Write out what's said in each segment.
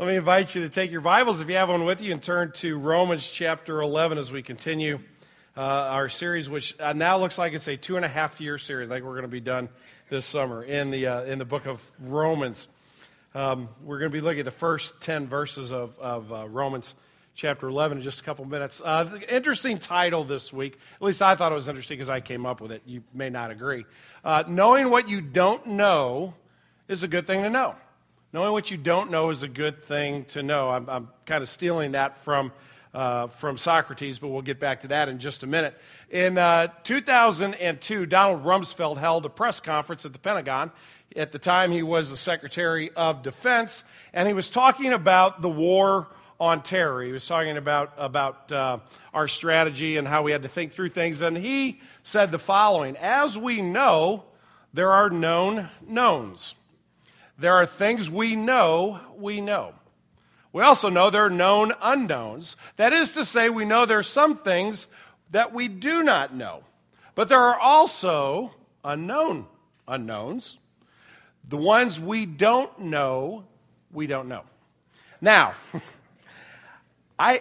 Let me invite you to take your Bibles, if you have one with you, and turn to Romans chapter 11 as we continue uh, our series, which uh, now looks like it's a two and a half year series. I think we're going to be done this summer in the, uh, in the book of Romans. Um, we're going to be looking at the first 10 verses of, of uh, Romans chapter 11 in just a couple minutes. Uh, interesting title this week, at least I thought it was interesting because I came up with it. You may not agree. Knowing what you don't know is a good thing to know. Knowing what you don't know is a good thing to know. I'm, I'm kind of stealing that from, uh, from Socrates, but we'll get back to that in just a minute. In uh, 2002, Donald Rumsfeld held a press conference at the Pentagon. At the time, he was the Secretary of Defense, and he was talking about the war on terror. He was talking about, about uh, our strategy and how we had to think through things. And he said the following As we know, there are known knowns. There are things we know we know. We also know there are known unknowns. That is to say, we know there are some things that we do not know. But there are also unknown unknowns. The ones we don't know, we don't know. Now, I,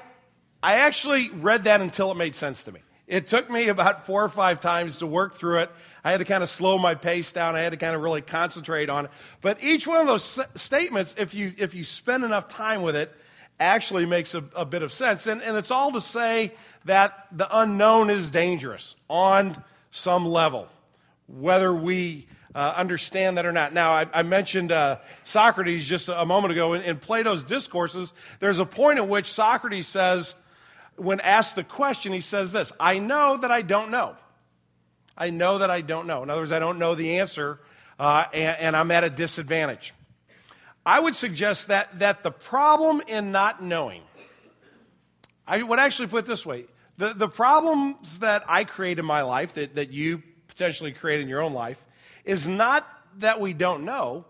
I actually read that until it made sense to me. It took me about four or five times to work through it. I had to kind of slow my pace down. I had to kind of really concentrate on it. But each one of those statements, if you, if you spend enough time with it, actually makes a, a bit of sense. And, and it's all to say that the unknown is dangerous on some level, whether we uh, understand that or not. Now, I, I mentioned uh, Socrates just a moment ago. In, in Plato's discourses, there's a point at which Socrates says, when asked the question, he says this I know that I don't know. I know that I don't know. In other words, I don't know the answer, uh, and, and I'm at a disadvantage. I would suggest that, that the problem in not knowing, I would actually put this way the, the problems that I create in my life, that, that you potentially create in your own life, is not that we don't know,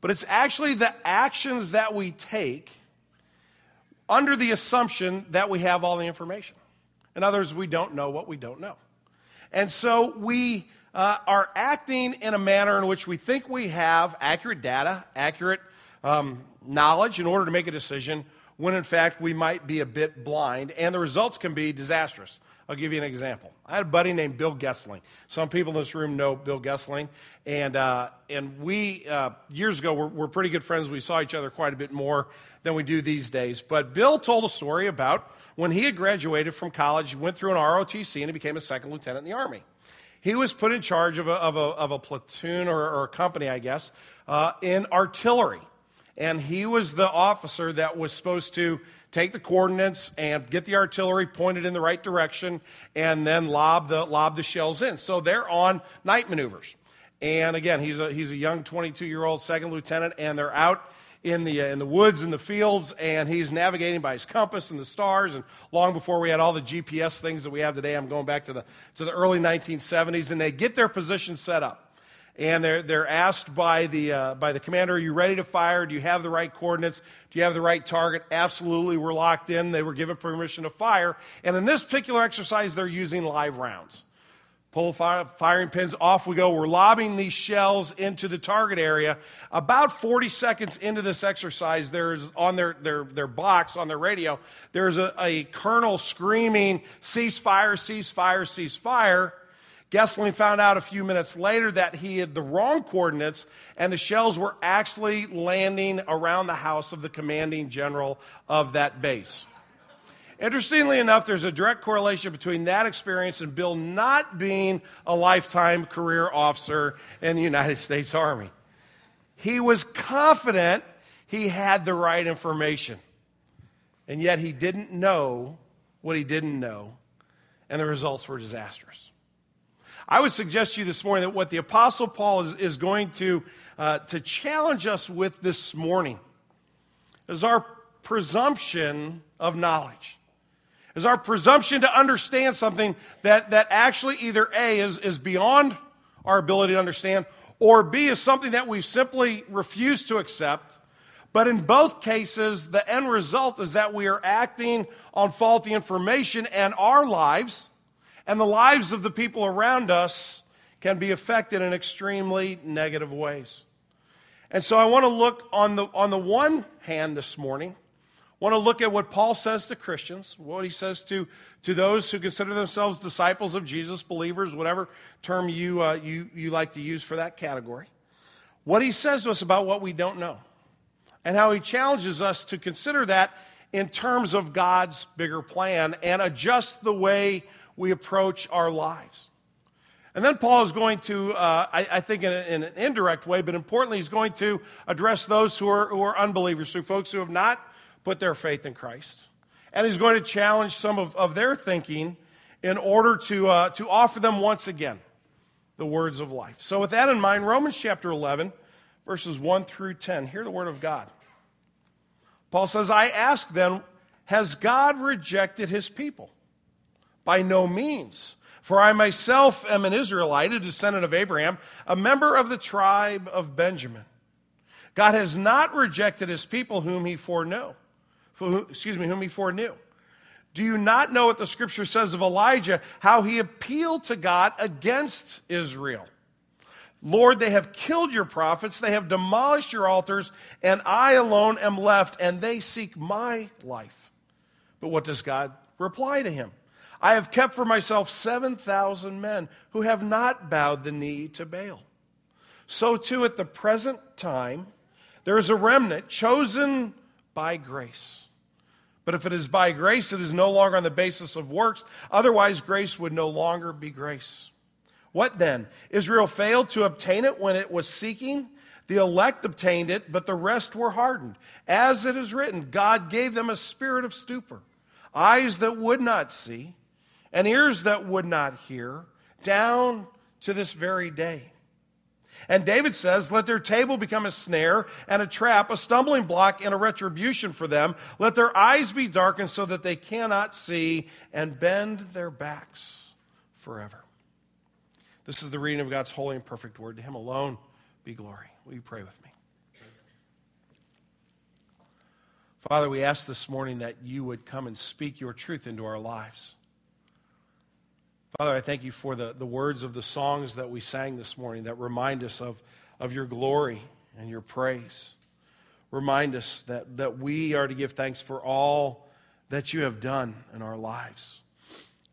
but it's actually the actions that we take under the assumption that we have all the information. In other words, we don't know what we don't know. And so we uh, are acting in a manner in which we think we have accurate data, accurate um, knowledge in order to make a decision, when in fact we might be a bit blind, and the results can be disastrous. I'll give you an example. I had a buddy named Bill Gessling. Some people in this room know Bill Gessling. And, uh, and we, uh, years ago, we're, we're pretty good friends. We saw each other quite a bit more than we do these days. But Bill told a story about when he had graduated from college, went through an ROTC, and he became a second lieutenant in the Army. He was put in charge of a, of a, of a platoon or, or, a company, I guess, uh, in artillery. And he was the officer that was supposed to take the coordinates and get the artillery pointed in the right direction and then lob the, lob the shells in. So they're on night maneuvers. And again, he's a, he's a young 22 year old second lieutenant, and they're out in the, uh, in the woods and the fields, and he's navigating by his compass and the stars. And long before we had all the GPS things that we have today, I'm going back to the, to the early 1970s, and they get their position set up and they're, they're asked by the, uh, by the commander, Are you ready to fire? Do you have the right coordinates? Do you have the right target? Absolutely, we're locked in. They were given permission to fire. And in this particular exercise, they're using live rounds. Pull fire, firing pins, off we go. We're lobbing these shells into the target area. About 40 seconds into this exercise, there's on their, their, their box, on their radio, there's a, a colonel screaming, cease fire, cease fire, cease fire. Gessling found out a few minutes later that he had the wrong coordinates and the shells were actually landing around the house of the commanding general of that base. Interestingly enough, there's a direct correlation between that experience and Bill not being a lifetime career officer in the United States Army. He was confident he had the right information, and yet he didn't know what he didn't know, and the results were disastrous. I would suggest to you this morning that what the Apostle Paul is, is going to, uh, to challenge us with this morning is our presumption of knowledge. Is our presumption to understand something that, that actually either A is, is beyond our ability to understand, or B is something that we simply refuse to accept. But in both cases, the end result is that we are acting on faulty information and our lives and the lives of the people around us can be affected in extremely negative ways. And so I want to look on the, on the one hand this morning, want to look at what Paul says to Christians, what he says to, to those who consider themselves disciples of Jesus, believers, whatever term you, uh, you, you like to use for that category. What he says to us about what we don't know, and how he challenges us to consider that in terms of God's bigger plan and adjust the way we approach our lives. And then Paul is going to, uh, I, I, think in, a, in, an indirect way, but importantly, he's going to address those who are, who are unbelievers, who folks who have not put their faith in Christ. And he's going to challenge some of, of their thinking in order to, uh, to offer them once again the words of life. So, with that in mind, Romans chapter 11, verses 1 through 10, hear the word of God. Paul says, I ask then, has God rejected his people? By no means. For I myself am an Israelite, a descendant of Abraham, a member of the tribe of Benjamin. God has not rejected his people whom he foreknew. Excuse me, whom he foreknew. Do you not know what the scripture says of Elijah, how he appealed to God against Israel? Lord, they have killed your prophets, they have demolished your altars, and I alone am left, and they seek my life. But what does God reply to him? I have kept for myself 7,000 men who have not bowed the knee to Baal. So, too, at the present time, there is a remnant chosen by grace. But if it is by grace, it is no longer on the basis of works. Otherwise, grace would no longer be grace. What then? Israel failed to obtain it when it was seeking. The elect obtained it, but the rest were hardened. As it is written, God gave them a spirit of stupor, eyes that would not see, and ears that would not hear, down to this very day. And David says, Let their table become a snare and a trap, a stumbling block and a retribution for them. Let their eyes be darkened so that they cannot see and bend their backs forever. This is the reading of God's holy and perfect word. To Him alone be glory. Will you pray with me? Father, we ask this morning that you would come and speak your truth into our lives. Father, I thank you for the, the words of the songs that we sang this morning that remind us of, of your glory and your praise. Remind us that, that we are to give thanks for all that you have done in our lives.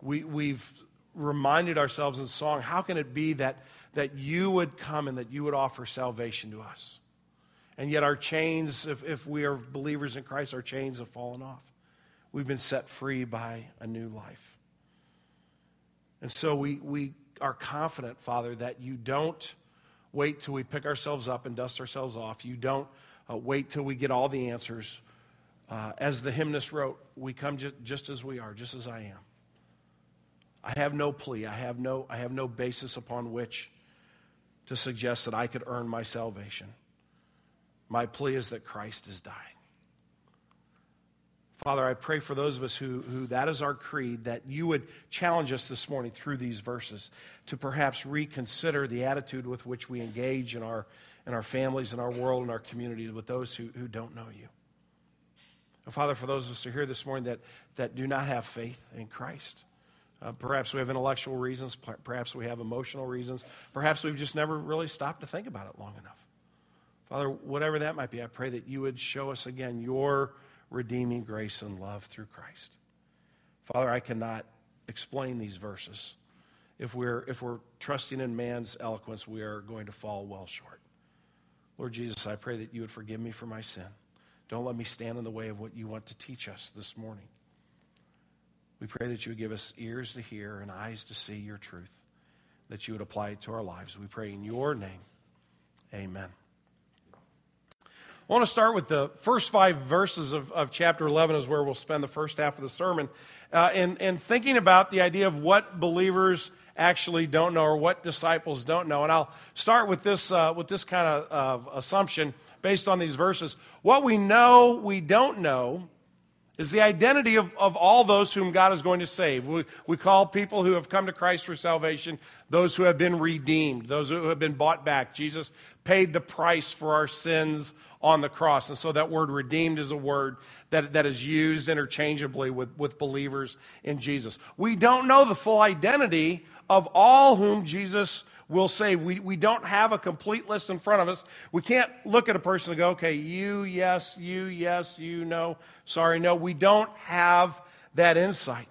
We, we've reminded ourselves in song, how can it be that, that you would come and that you would offer salvation to us? And yet, our chains, if, if we are believers in Christ, our chains have fallen off. We've been set free by a new life. And so we, we are confident, Father, that you don't wait till we pick ourselves up and dust ourselves off. You don't uh, wait till we get all the answers. Uh, as the hymnist wrote, we come ju- just as we are, just as I am. I have no plea. I have no, I have no basis upon which to suggest that I could earn my salvation. My plea is that Christ has died. Father, I pray for those of us who, who that is our creed, that you would challenge us this morning through these verses to perhaps reconsider the attitude with which we engage in our, in our families, in our world, in our communities with those who, who don't know you. And Father, for those of us who are here this morning that, that do not have faith in Christ, uh, perhaps we have intellectual reasons. Perhaps we have emotional reasons. Perhaps we've just never really stopped to think about it long enough. Father, whatever that might be, I pray that you would show us again your redeeming grace and love through Christ. Father, I cannot explain these verses. If we're, if we're trusting in man's eloquence, we are going to fall well short. Lord Jesus, I pray that you would forgive me for my sin. Don't let me stand in the way of what you want to teach us this morning. We pray that you would give us ears to hear and eyes to see your truth, that you would apply it to our lives. We pray in your name. Amen. I want to start with the first five verses of, of chapter 11, is where we'll spend the first half of the sermon. Uh, and, and thinking about the idea of what believers actually don't know or what disciples don't know. And I'll start with this, uh, with this kind of assumption based on these verses. What we know we don't know is the identity of, of all those whom God is going to save. We, we call people who have come to Christ for salvation those who have been redeemed, those who have been bought back. Jesus paid the price for our sins on the cross. And so that word redeemed is a word that, that is used interchangeably with, with believers in Jesus. We don't know the full identity of all whom Jesus will save. we, we don't have a complete list in front of us. We can't look at a person and go, okay, you, yes, you, yes, you, no, sorry, no. We don't have that insight.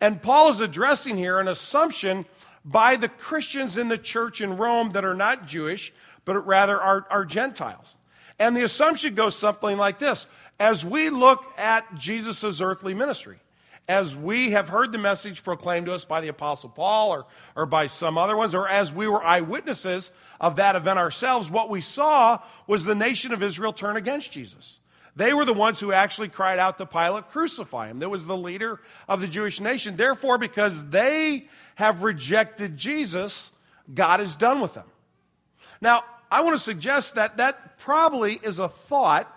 And Paul is addressing here an assumption by the Christians in the church in Rome that are not Jewish, but rather are, are Gentiles. And the assumption goes something like this As we look at Jesus' earthly ministry, as we have heard the message proclaimed to us by the Apostle Paul or, or by some other ones, or as we were eyewitnesses of that event ourselves, what we saw was the nation of Israel turn against Jesus. They were the ones who actually cried out to Pilate, crucify him. That was the leader of the Jewish nation. Therefore, because they have rejected Jesus, God is done with them. Now, I want to suggest that that probably is a thought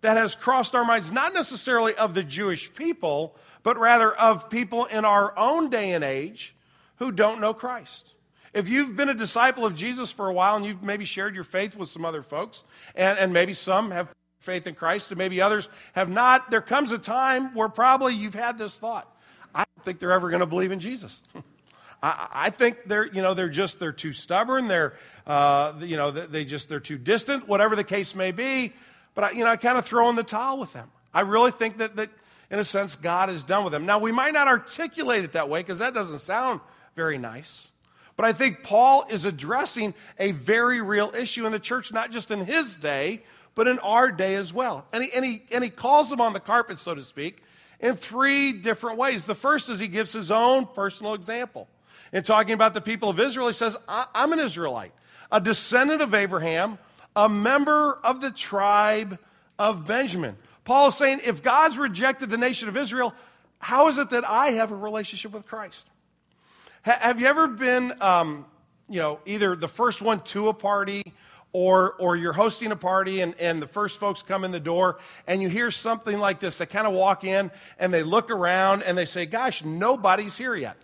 that has crossed our minds, not necessarily of the Jewish people, but rather of people in our own day and age who don't know Christ. If you've been a disciple of Jesus for a while and you've maybe shared your faith with some other folks, and, and maybe some have faith in Christ and maybe others have not, there comes a time where probably you've had this thought. I don't think they're ever going to believe in Jesus. I, I, think they're, you know, they're just, they're too stubborn. They're, uh, you know, they just, they're too distant, whatever the case may be. But, I, you know, I kind of throw in the towel with them. I really think that, that in a sense, God is done with them. Now, we might not articulate it that way because that doesn't sound very nice. But I think Paul is addressing a very real issue in the church, not just in his day, but in our day as well. And he, and he, and he calls them on the carpet, so to speak, in three different ways. The first is he gives his own personal example. In talking about the people of Israel, he says, I'm an Israelite, a descendant of Abraham, a member of the tribe of Benjamin. Paul is saying, if God's rejected the nation of Israel, how is it that I have a relationship with Christ? Ha- have you ever been, um, you know, either the first one to a party or, or you're hosting a party and, and the first folks come in the door and you hear something like this. They kind of walk in and they look around and they say, Gosh, nobody's here yet.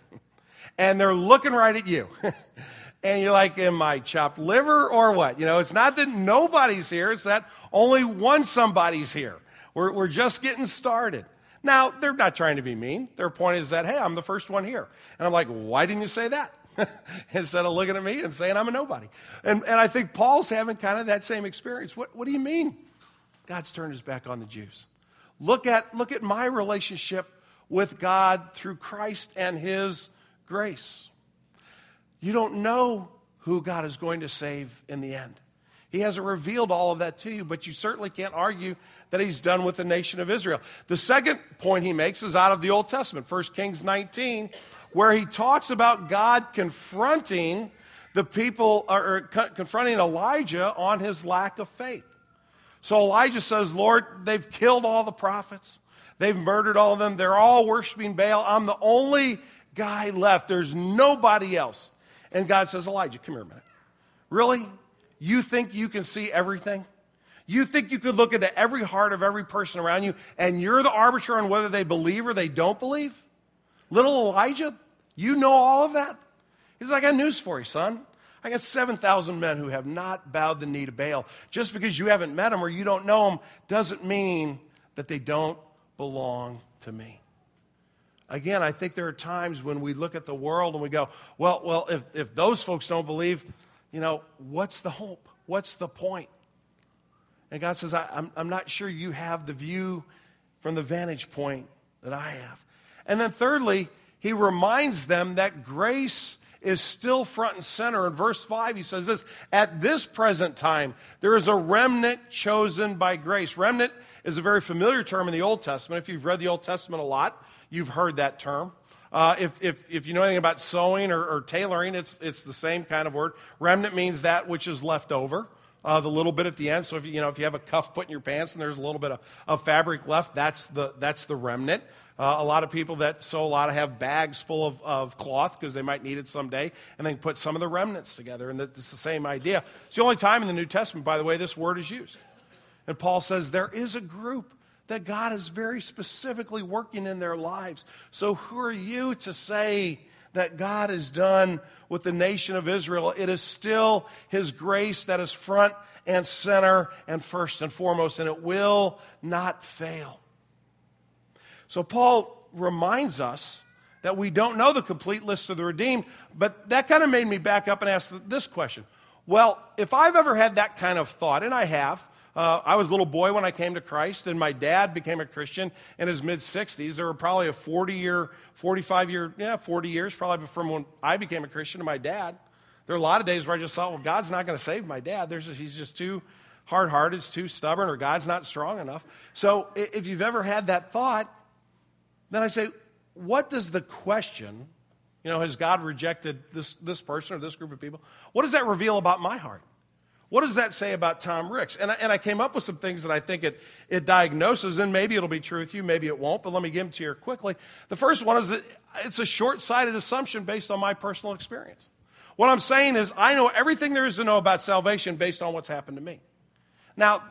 And they're looking right at you. and you're like, Am I chopped liver or what? You know, it's not that nobody's here, it's that only one somebody's here. We're, we're just getting started. Now, they're not trying to be mean. Their point is that, hey, I'm the first one here. And I'm like, why didn't you say that? Instead of looking at me and saying I'm a nobody. And, and I think Paul's having kind of that same experience. What, what do you mean? God's turned his back on the Jews. Look at, look at my relationship with God through Christ and his grace. You don't know who God is going to save in the end. He hasn't revealed all of that to you, but you certainly can't argue that he's done with the nation of Israel. The second point he makes is out of the Old Testament, 1 Kings 19, where he talks about God confronting the people, or, confronting Elijah on his lack of faith. So Elijah says, Lord, they've killed all the prophets. They've murdered all of them. They're all worshiping Baal. I'm the only guy left. There's nobody else. And God says, Elijah, come here a minute. Really? You think you can see everything? You think you could look into every heart of every person around you and you're the arbiter on whether they believe or they don't believe? Little Elijah, you know all of that? He's like, I got news for you, son. I got 7,000 men who have not bowed the knee to Baal. Just because you haven't met them or you don't know them doesn't mean that they don't belong to me. Again, I think there are times when we look at the world and we go, well, well, if, if those folks don't believe, you know, what's the hope? What's the point? And God says, I, am I'm not sure you have the view from the vantage point that I have. And then, thirdly, he reminds them that grace is still front and center. In verse 5, he says this At this present time, there is a remnant chosen by grace. Remnant is a very familiar term in the Old Testament. If you've read the Old Testament a lot, you've heard that term. Uh, if, if, if you know anything about sewing or, or tailoring, it's, it's the same kind of word. Remnant means that which is left over uh, the little bit at the end. So if you, you know if you have a cuff put in your pants and there's a little bit of, of fabric left, that's the that's the remnant. Uh, a lot of people that sew a lot of have bags full of, of cloth because they might need it someday, and then put some of the remnants together. And it's the same idea. It's the only time in the New Testament, by the way, this word is used. And Paul says there is a group that God is very specifically working in their lives. So who are you to say that God is done with the nation of Israel, it is still His grace that is front and center and first and foremost, and it will not fail. So, Paul reminds us that we don't know the complete list of the redeemed. But that kind of made me back up and ask this question. Well, if I've ever had that kind of thought, and I have, uh, I was a little boy when I came to Christ, and my dad became a Christian in his mid 60s. There were probably a 40 year, 45 year, yeah, 40 years probably from when I became a Christian to my dad. There are a lot of days where I just thought, well, God's not going to save my dad. There's just, he's just too hard hearted, too stubborn, or God's not strong enough. So if you've ever had that thought, then I say, what does the question, you know, has God rejected this, this person or this group of people? What does that reveal about my heart? What does that say about Tom Ricks? And I, and I came up with some things that I think it, it diagnoses, and maybe it'll be true with you, maybe it won't, but let me give them to you quickly. The first one is that it's a short sighted assumption based on my personal experience. What I'm saying is, I know everything there is to know about salvation based on what's happened to me. Now,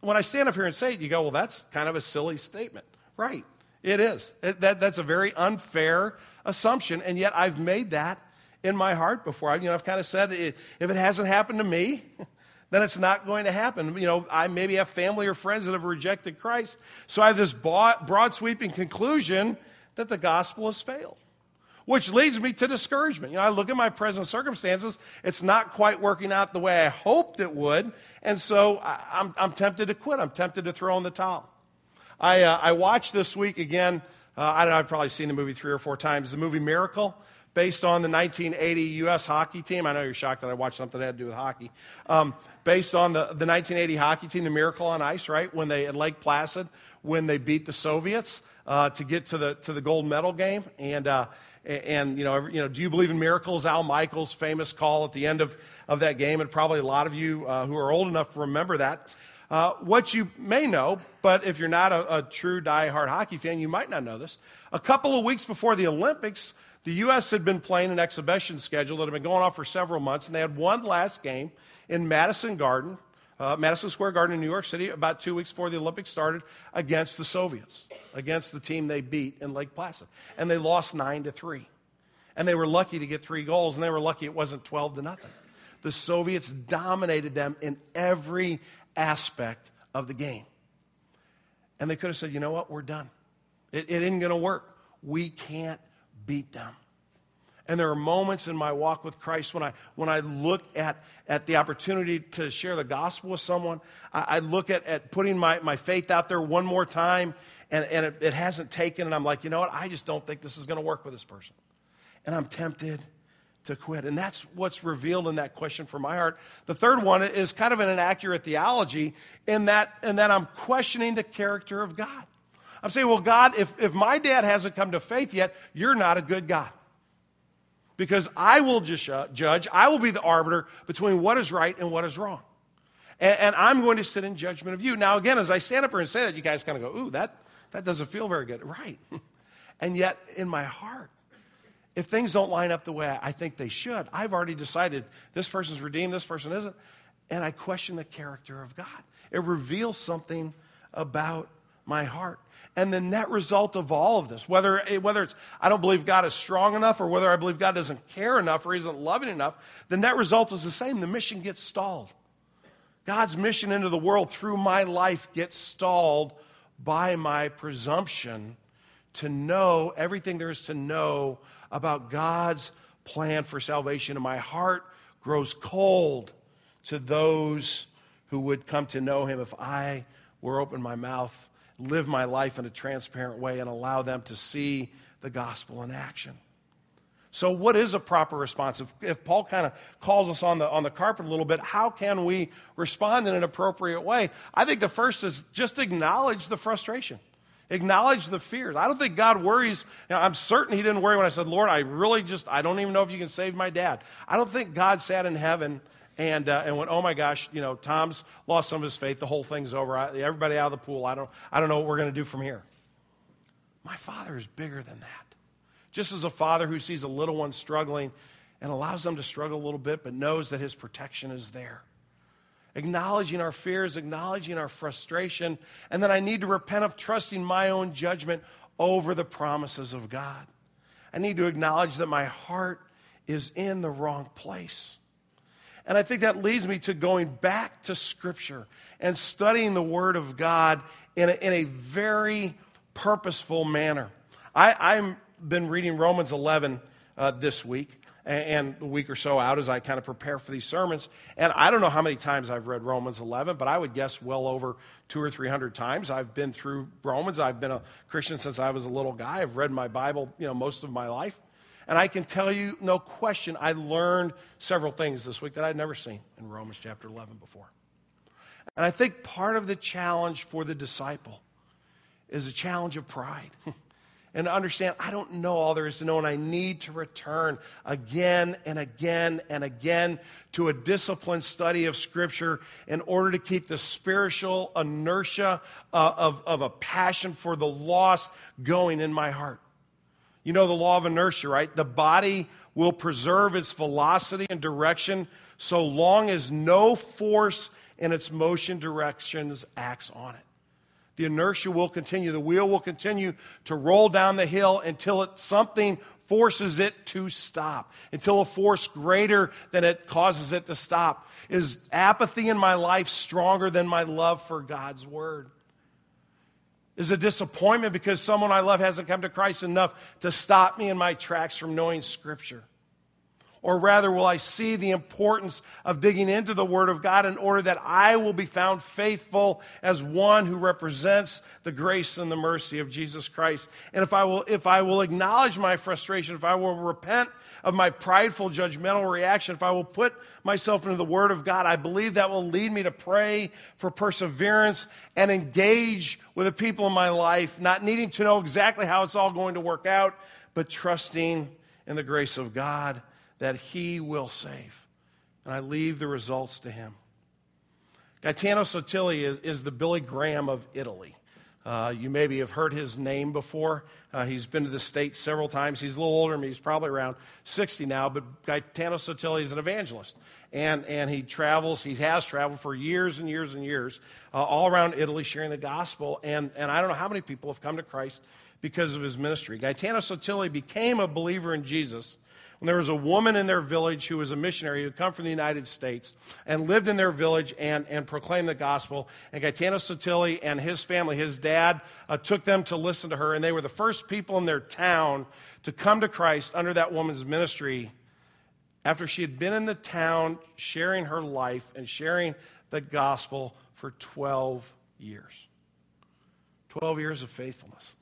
when I stand up here and say it, you go, well, that's kind of a silly statement. Right. It is. It, that, that's a very unfair assumption, and yet I've made that in my heart before. I, you know, I've kind of said, if it hasn't happened to me, then it's not going to happen. You know, I maybe have family or friends that have rejected Christ, so I have this broad, sweeping conclusion that the gospel has failed which leads me to discouragement. You know, I look at my present circumstances, it's not quite working out the way I hoped it would, and so I, am I'm tempted to quit. I'm tempted to throw in the towel. I, uh, I watched this week again, uh, I don't know, I've probably seen the movie three or four times, the movie Miracle, based on the 1980 U.S. hockey team. I know you're shocked that I watched something that had to do with hockey. Um, based on the, the 1980 hockey team, the Miracle on Ice, right? When they, at Lake Placid, when they beat the Soviets uh, to get to the, to the gold medal game. And, uh, and you know, you know, do you believe in miracles? Al Michaels' famous call at the end of, of that game, and probably a lot of you uh, who are old enough to remember that. Uh, what you may know, but if you're not a, a true die-hard hockey fan, you might not know this. A couple of weeks before the Olympics, the U.S. had been playing an exhibition schedule that had been going on for several months, and they had one last game in Madison Garden, uh, Madison Square Garden in New York City, about two weeks before the Olympics started, against the Soviets, against the team they beat in Lake Placid, and they lost nine to three, and they were lucky to get three goals, and they were lucky it wasn't twelve to nothing. The Soviets dominated them in every aspect of the game, and they could have said, "You know what? We're done. It, it isn't going to work. We can't beat them. And there are moments in my walk with Christ when I, when I look at, at the opportunity to share the gospel with someone, I, I look at, at putting my, my faith out there one more time, and, and it, it hasn't taken, and I'm like, you know what? I just don't think this is going to work with this person. And I'm tempted to quit. And that's what's revealed in that question for my heart. The third one is kind of an inaccurate theology in that, in that I'm questioning the character of God. I'm saying, well, God, if, if my dad hasn't come to faith yet, you're not a good God. Because I will just uh, judge, I will be the arbiter between what is right and what is wrong. And, and I'm going to sit in judgment of you. Now, again, as I stand up here and say that, you guys kind of go, ooh, that, that doesn't feel very good. Right. and yet, in my heart, if things don't line up the way I think they should, I've already decided this person's redeemed, this person isn't. And I question the character of God. It reveals something about my heart. And the net result of all of this, whether, eh, whether it's I don't believe God is strong enough or whether I believe God doesn't care enough or isn't loving enough, the net result is the same. The mission gets stalled. God's mission into the world through my life gets stalled by my presumption to know everything there is to know about God's plan for salvation. And my heart grows cold to those who would come to know Him if I were open my mouth live my life in a transparent way and allow them to see the gospel in action. So, what is a proper response? If, if Paul kind of calls us on the, on the carpet a little bit, how can we respond in an appropriate way? I think the first is just acknowledge the frustration, acknowledge the fears. I don't think God worries. You know, I'm certain He didn't worry when I said, Lord, I really just, I don't even know if you can save my dad. I don't think God sat in heaven and, uh, and went, oh my gosh, you know, Tom's lost some of his faith. The whole thing's over. I, everybody out of the pool. I don't, I don't know what we're going to do from here. My father is bigger than that. Just as a father who sees a little one struggling and allows them to struggle a little bit, but knows that his protection is there. Acknowledging our fears, acknowledging our frustration, and then I need to repent of trusting my own judgment over the promises of God. I need to acknowledge that my heart is in the wrong place. And I think that leads me to going back to Scripture and studying the Word of God in a, in a very purposeful manner. I've been reading Romans 11 uh, this week and a week or so out as I kind of prepare for these sermons. And I don't know how many times I've read Romans 11, but I would guess well over two or three hundred times. I've been through Romans. I've been a Christian since I was a little guy. I've read my Bible, you know, most of my life. And I can tell you, no question, I learned several things this week that I'd never seen in Romans chapter 11 before. And I think part of the challenge for the disciple is a challenge of pride. and understand I don't know all there is to know, and I need to return again and again and again to a disciplined study of Scripture in order to keep the spiritual inertia uh, of, of a passion for the lost going in my heart. You know the law of inertia, right? The body will preserve its velocity and direction so long as no force in its motion directions acts on it the inertia will continue. The wheel will continue to roll down the hill until it, something forces it to stop, until a force greater than it causes it to stop. Is apathy in my life stronger than my love for God's word? Is a disappointment because someone I love hasn't come to Christ enough to stop me in my tracks from knowing Scripture? Or rather, will I see the importance of digging into the Word of God in order that I will be found faithful as one who represents the grace and the mercy of Jesus Christ? And if I will, if I will acknowledge my frustration, if I will repent of my prideful, judgmental reaction, if I will put myself into the Word of God, I believe that will lead me to pray for perseverance and engage with the people in my life, not needing to know exactly how it's all going to work out, but trusting in the grace of God that he will save. And I leave the results to him. Gaetano Sottile is, is the Billy Graham of Italy. Uh, you maybe have heard his name before. Uh, he's been to the States several times. He's a little older than me. He's probably around 60 now, but Gaetano Sottile is an evangelist. And, and he travels, he has traveled for years and years and years uh, all around Italy sharing the gospel. And, and I don't know how many people have come to Christ because of his ministry. Gaetano Sottile became a believer in Jesus when there was a woman in their village who was a missionary who had come from the United States and lived in their village and, and proclaimed the gospel. And Gaetano Sottile and his family, his dad, uh, took them to listen to her. And they were the first people in their town to come to Christ under that woman's ministry after she had been in the town sharing her life and sharing the gospel for 12 years. 12 years of faithfulness,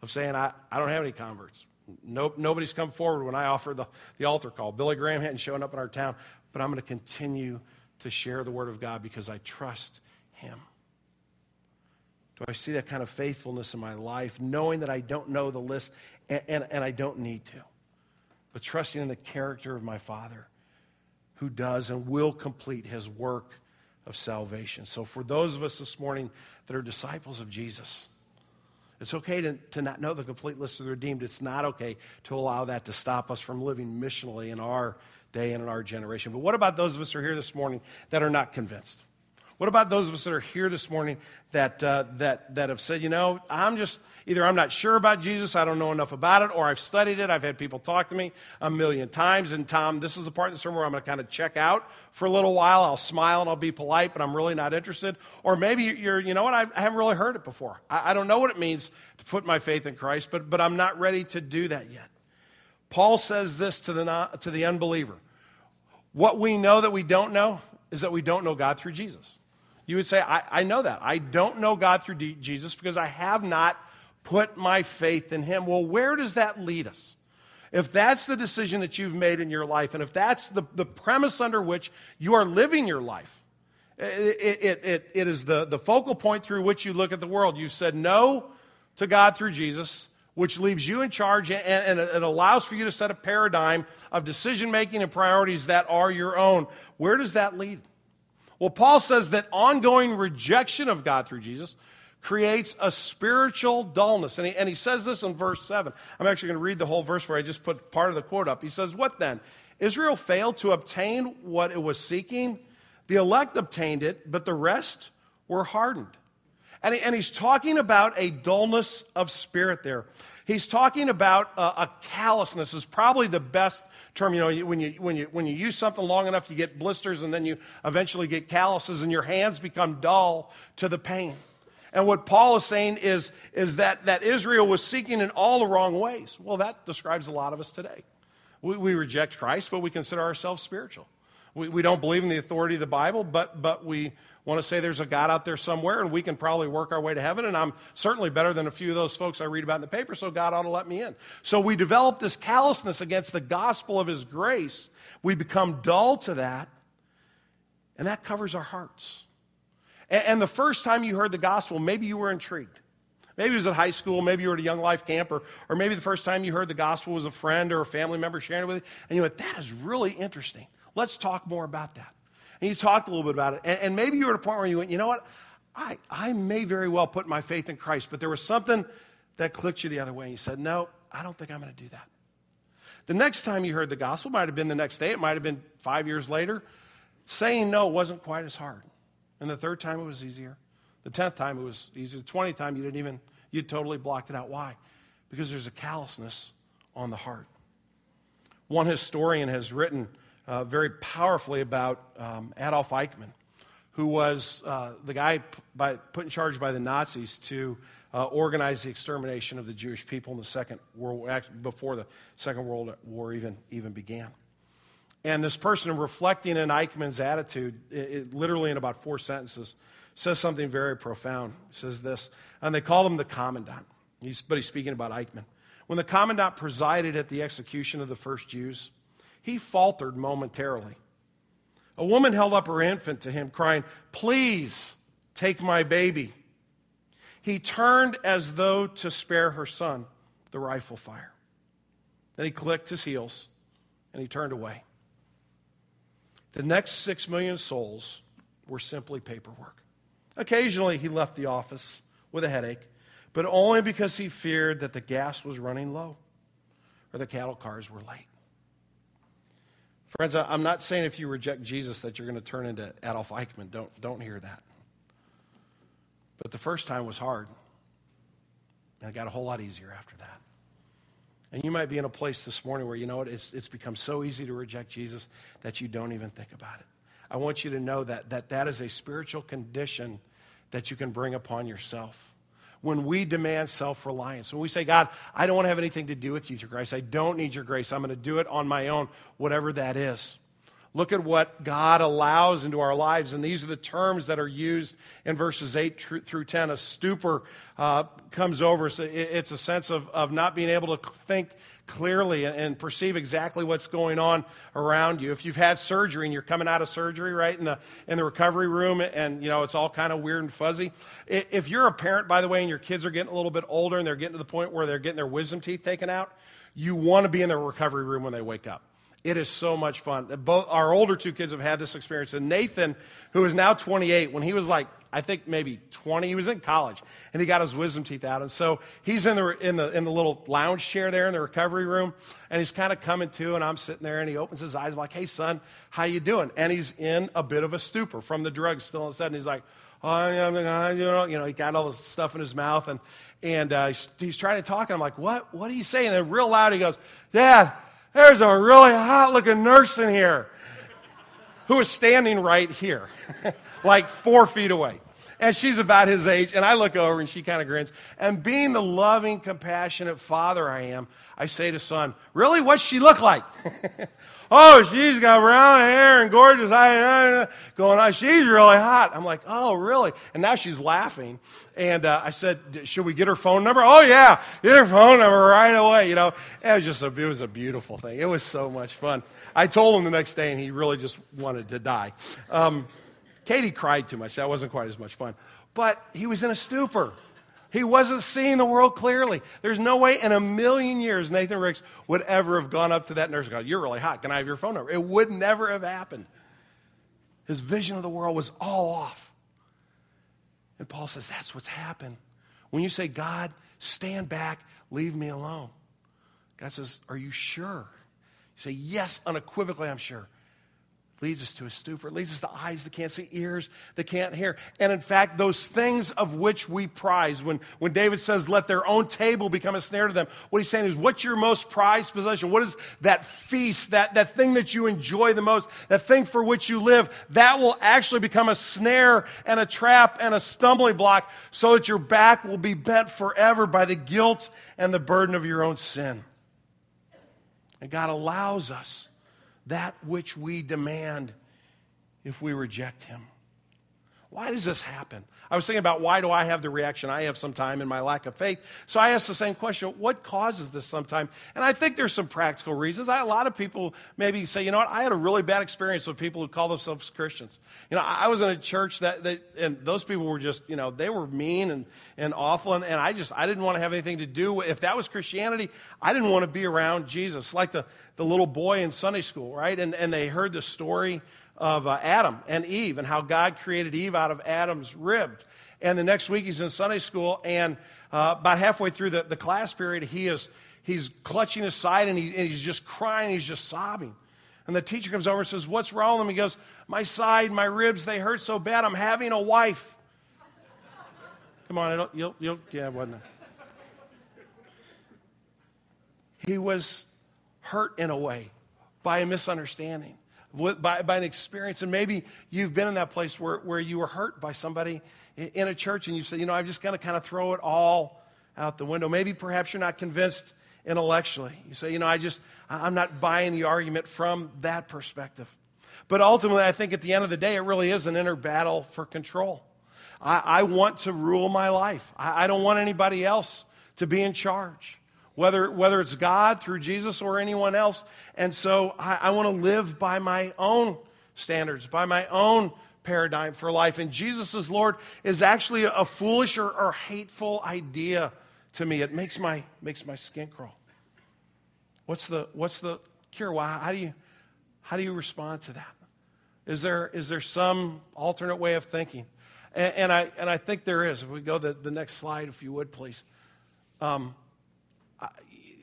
of saying, I, I don't have any converts. Nope, nobody's come forward when I offered the, the altar call. Billy Graham hadn't shown up in our town, but I'm going to continue to share the Word of God because I trust Him. Do I see that kind of faithfulness in my life, knowing that I don't know the list and, and, and I don't need to, but trusting in the character of my Father who does and will complete His work of salvation? So, for those of us this morning that are disciples of Jesus, it's okay to, to not know the complete list of the redeemed. It's not okay to allow that to stop us from living missionally in our day and in our generation. But what about those of us who are here this morning that are not convinced? What about those of us that are here this morning that, uh, that, that have said, you know, I'm just, either I'm not sure about Jesus, I don't know enough about it, or I've studied it, I've had people talk to me a million times. And Tom, this is the part of the sermon where I'm going to kind of check out for a little while. I'll smile and I'll be polite, but I'm really not interested. Or maybe you're, you know what, I, haven't really heard it before. I, I don't know what it means to put my faith in Christ, but, but I'm not ready to do that yet. Paul says this to the, to the unbeliever. What we know that we don't know is that we don't know God through Jesus. You would say, I, I know that. I don't know God through D- Jesus because I have not put my faith in Him. Well, where does that lead us? If that's the decision that you've made in your life, and if that's the, the premise under which you are living your life, it, it, it, it is the, the focal point through which you look at the world. You've said no to God through Jesus, which leaves you in charge and, and it allows for you to set a paradigm of decision making and priorities that are your own. Where does that lead? Well, Paul says that ongoing rejection of God through Jesus creates a spiritual dullness. And he, and he says this in verse 7. I'm actually going to read the whole verse where I just put part of the quote up. He says, What then? Israel failed to obtain what it was seeking. The elect obtained it, but the rest were hardened. And, he, and he's talking about a dullness of spirit there. He's talking about a, a callousness, is probably the best term. You know, when you, when, you, when you use something long enough, you get blisters and then you eventually get calluses and your hands become dull to the pain. And what Paul is saying is, is that, that Israel was seeking in all the wrong ways. Well, that describes a lot of us today. We, we reject Christ, but we consider ourselves spiritual. We, we don't believe in the authority of the Bible, but, but we want to say there's a God out there somewhere and we can probably work our way to heaven. And I'm certainly better than a few of those folks I read about in the paper, so God ought to let me in. So we develop this callousness against the gospel of His grace. We become dull to that, and that covers our hearts. And, and the first time you heard the gospel, maybe you were intrigued. Maybe it was at high school, maybe you were at a young life camp, or, or maybe the first time you heard the gospel was a friend or a family member sharing it with you, and you went, that is really interesting. Let's talk more about that. And you talked a little bit about it. And, and maybe you were at a point where you went, you know what? I, I may very well put my faith in Christ, but there was something that clicked you the other way. And you said, no, I don't think I'm going to do that. The next time you heard the gospel might have been the next day, it might have been five years later. Saying no wasn't quite as hard. And the third time it was easier. The tenth time it was easier. The twentieth time you didn't even, you totally blocked it out. Why? Because there's a callousness on the heart. One historian has written uh, very powerfully about um, Adolf Eichmann, who was uh, the guy by, put in charge by the Nazis to uh, organize the extermination of the Jewish people in the Second World before the Second World War even, even began. And this person, reflecting on Eichmann's attitude, it, it, literally in about four sentences, says something very profound. He says this, and they call him the commandant. He's, but he's speaking about Eichmann. When the commandant presided at the execution of the first Jews, he faltered momentarily. A woman held up her infant to him, crying, Please take my baby. He turned as though to spare her son the rifle fire. Then he clicked his heels and he turned away. The next six million souls were simply paperwork. Occasionally, he left the office with a headache, but only because he feared that the gas was running low or the cattle cars were late. Friends, I'm not saying if you reject Jesus that you're going to turn into Adolf Eichmann. Don't, don't hear that. But the first time was hard. And it got a whole lot easier after that. And you might be in a place this morning where you know what, it's, it's become so easy to reject Jesus that you don't even think about it. I want you to know that that, that is a spiritual condition that you can bring upon yourself when we demand self reliance. When we say, God, I don't want to have anything to do with you through Christ. I don't need your grace. I'm going to do it on my own, whatever that is. Look at what God allows into our lives. And these are the terms that are used in verses 8 through 10. A stupor uh, comes over us. It's a sense of, of not being able to think clearly and perceive exactly what's going on around you. If you've had surgery and you're coming out of surgery, right, in the, in the recovery room and, you know, it's all kind of weird and fuzzy. If you're a parent, by the way, and your kids are getting a little bit older and they're getting to the point where they're getting their wisdom teeth taken out, you want to be in the recovery room when they wake up. It is so much fun. Both our older two kids have had this experience. And Nathan, who is now 28, when he was like, I think maybe 20, he was in college, and he got his wisdom teeth out. And so he's in the, in the, in the little lounge chair there in the recovery room, and he's kind of coming to, and I'm sitting there, and he opens his eyes, I'm like, hey, son, how you doing? And he's in a bit of a stupor from the drugs still. And sudden he's like, oh, you know, you know, he got all this stuff in his mouth, and, and uh, he's, he's trying to talk, and I'm like, what, what are you saying? And real loud, he goes, Dad, there's a really hot looking nurse in here who is standing right here, like four feet away. And she's about his age. And I look over and she kind of grins. And being the loving, compassionate father I am, I say to son, Really? What's she look like? oh, she's got brown hair and gorgeous eyes. Going on, she's really hot. I'm like, Oh, really? And now she's laughing. And uh, I said, Should we get her phone number? Oh, yeah, get her phone number right away. You know, it was just a, it was a beautiful thing. It was so much fun. I told him the next day, and he really just wanted to die. Um, Katie cried too much. That wasn't quite as much fun. But he was in a stupor. He wasn't seeing the world clearly. There's no way in a million years Nathan Ricks would ever have gone up to that nurse and gone, You're really hot. Can I have your phone number? It would never have happened. His vision of the world was all off. And Paul says, That's what's happened. When you say, God, stand back, leave me alone. God says, Are you sure? You say, Yes, unequivocally, I'm sure. Leads us to a stupor. Leads us to eyes that can't see, ears that can't hear. And in fact, those things of which we prize, when, when David says, let their own table become a snare to them, what he's saying is, what's your most prized possession? What is that feast, that, that thing that you enjoy the most, that thing for which you live? That will actually become a snare and a trap and a stumbling block so that your back will be bent forever by the guilt and the burden of your own sin. And God allows us that which we demand if we reject Him. Why does this happen? I was thinking about why do I have the reaction I have sometime in my lack of faith. So I asked the same question what causes this sometime? And I think there's some practical reasons. I, a lot of people maybe say, you know what, I had a really bad experience with people who call themselves Christians. You know, I was in a church that, that and those people were just, you know, they were mean and, and awful. And, and I just, I didn't want to have anything to do with, if that was Christianity, I didn't want to be around Jesus. Like the, the little boy in Sunday school, right? And, and they heard the story of uh, Adam and Eve and how God created Eve out of Adam's rib. And the next week he's in Sunday school, and uh, about halfway through the, the class period, he is he's clutching his side and, he, and he's just crying, he's just sobbing. And the teacher comes over and says, What's wrong with him? He goes, My side, my ribs, they hurt so bad, I'm having a wife. Come on, you'll, you'll, yeah, wasn't it? He was hurt in a way by a misunderstanding by, by an experience. And maybe you've been in that place where, where you were hurt by somebody in a church and you said, you know, I'm just going to kind of throw it all out the window. Maybe perhaps you're not convinced intellectually. You say, you know, I just, I'm not buying the argument from that perspective. But ultimately, I think at the end of the day, it really is an inner battle for control. I, I want to rule my life, I, I don't want anybody else to be in charge whether, whether it's God through Jesus or anyone else. And so I, I want to live by my own standards, by my own paradigm for life. And Jesus as Lord is actually a foolish or, or hateful idea to me. It makes my, makes my skin crawl. What's the, what's the cure? Why, how, do you, how do you respond to that? Is there, is there some alternate way of thinking? And, and I, and I think there is. If we go to the, the next slide, if you would, please. Um,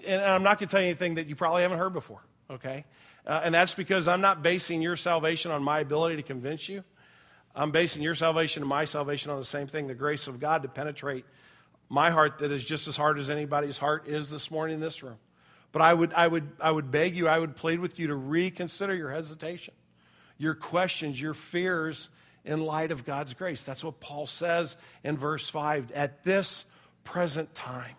and I'm not going to tell you anything that you probably haven't heard before, okay? Uh, and that's because I'm not basing your salvation on my ability to convince you. I'm basing your salvation and my salvation on the same thing the grace of God to penetrate my heart that is just as hard as anybody's heart is this morning in this room. But I would, I would, I would beg you, I would plead with you to reconsider your hesitation, your questions, your fears in light of God's grace. That's what Paul says in verse 5 at this present time.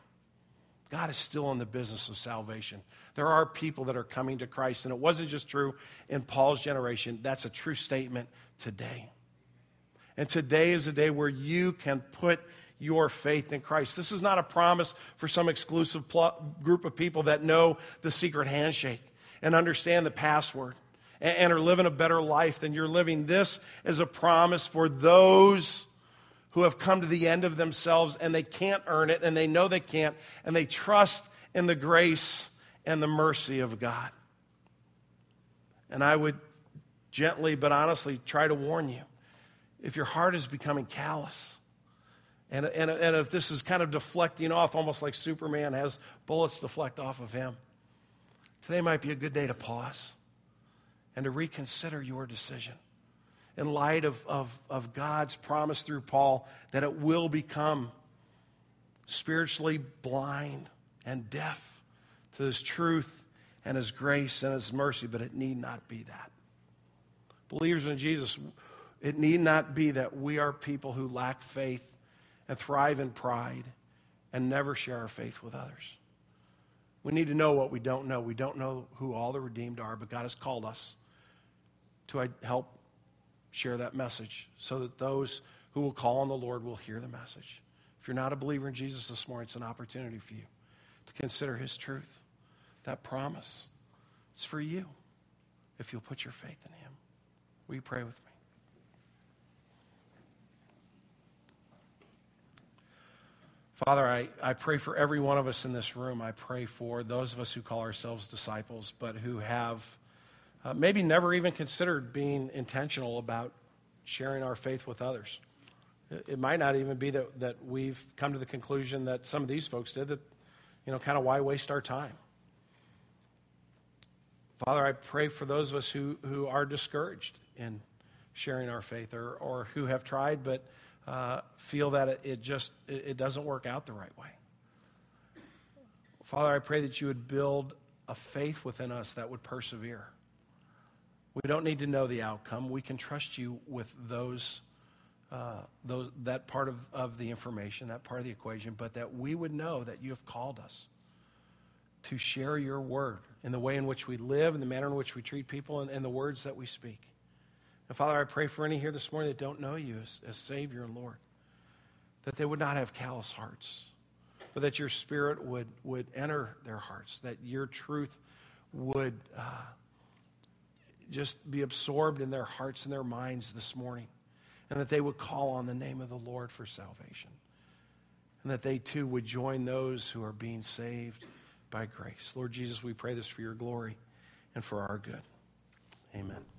God is still in the business of salvation. There are people that are coming to Christ, and it wasn't just true in Paul's generation, that's a true statement today. And today is a day where you can put your faith in Christ. This is not a promise for some exclusive pl- group of people that know the secret handshake and understand the password and, and are living a better life than you're living. This is a promise for those who have come to the end of themselves and they can't earn it and they know they can't and they trust in the grace and the mercy of God. And I would gently but honestly try to warn you if your heart is becoming callous, and, and, and if this is kind of deflecting off, almost like Superman has bullets deflect off of him, today might be a good day to pause and to reconsider your decision in light of, of, of God's promise through Paul that it will become spiritually blind and deaf to his truth and his grace and his mercy, but it need not be that. Believers in Jesus, it need not be that we are people who lack faith and thrive in pride and never share our faith with others. We need to know what we don't know. We don't know who all the redeemed are, but God has called us to uh, help share that message so that those who will call on the Lord will hear the message. If you're not a believer in Jesus this morning, it's an opportunity for you to consider his truth, that promise. It's for you if you'll put your faith in him. Will you pray with me? Father, I, I pray for every one of us in this room. I pray for those of us who call ourselves disciples, but who have uh, maybe never even considered being intentional about sharing our faith with others. It, might not even be that, that we've come to the conclusion that some of these folks did that, you know, kind of why waste our time? Father, I pray for those of us who, who are discouraged in sharing our faith or, or who have tried but uh, feel that it, it just it, it doesn't work out the right way. Father, I pray that you would build a faith within us that would persevere. We don't need to know the outcome. We can trust you with those, uh, those that part of, of the information, that part of the equation, but that we would know that you have called us to share your word in the way in which we live, in the manner in which we treat people, and, and the words that we speak. And Father, I pray for any here this morning that don't know you as, as Savior and Lord, that they would not have callous hearts, but that your Spirit would, would enter their hearts, that your truth would uh, just be absorbed in their hearts and their minds this morning, and that they would call on the name of the Lord for salvation, and that they too would join those who are being saved by grace. Lord Jesus, we pray this for your glory and for our good. Amen.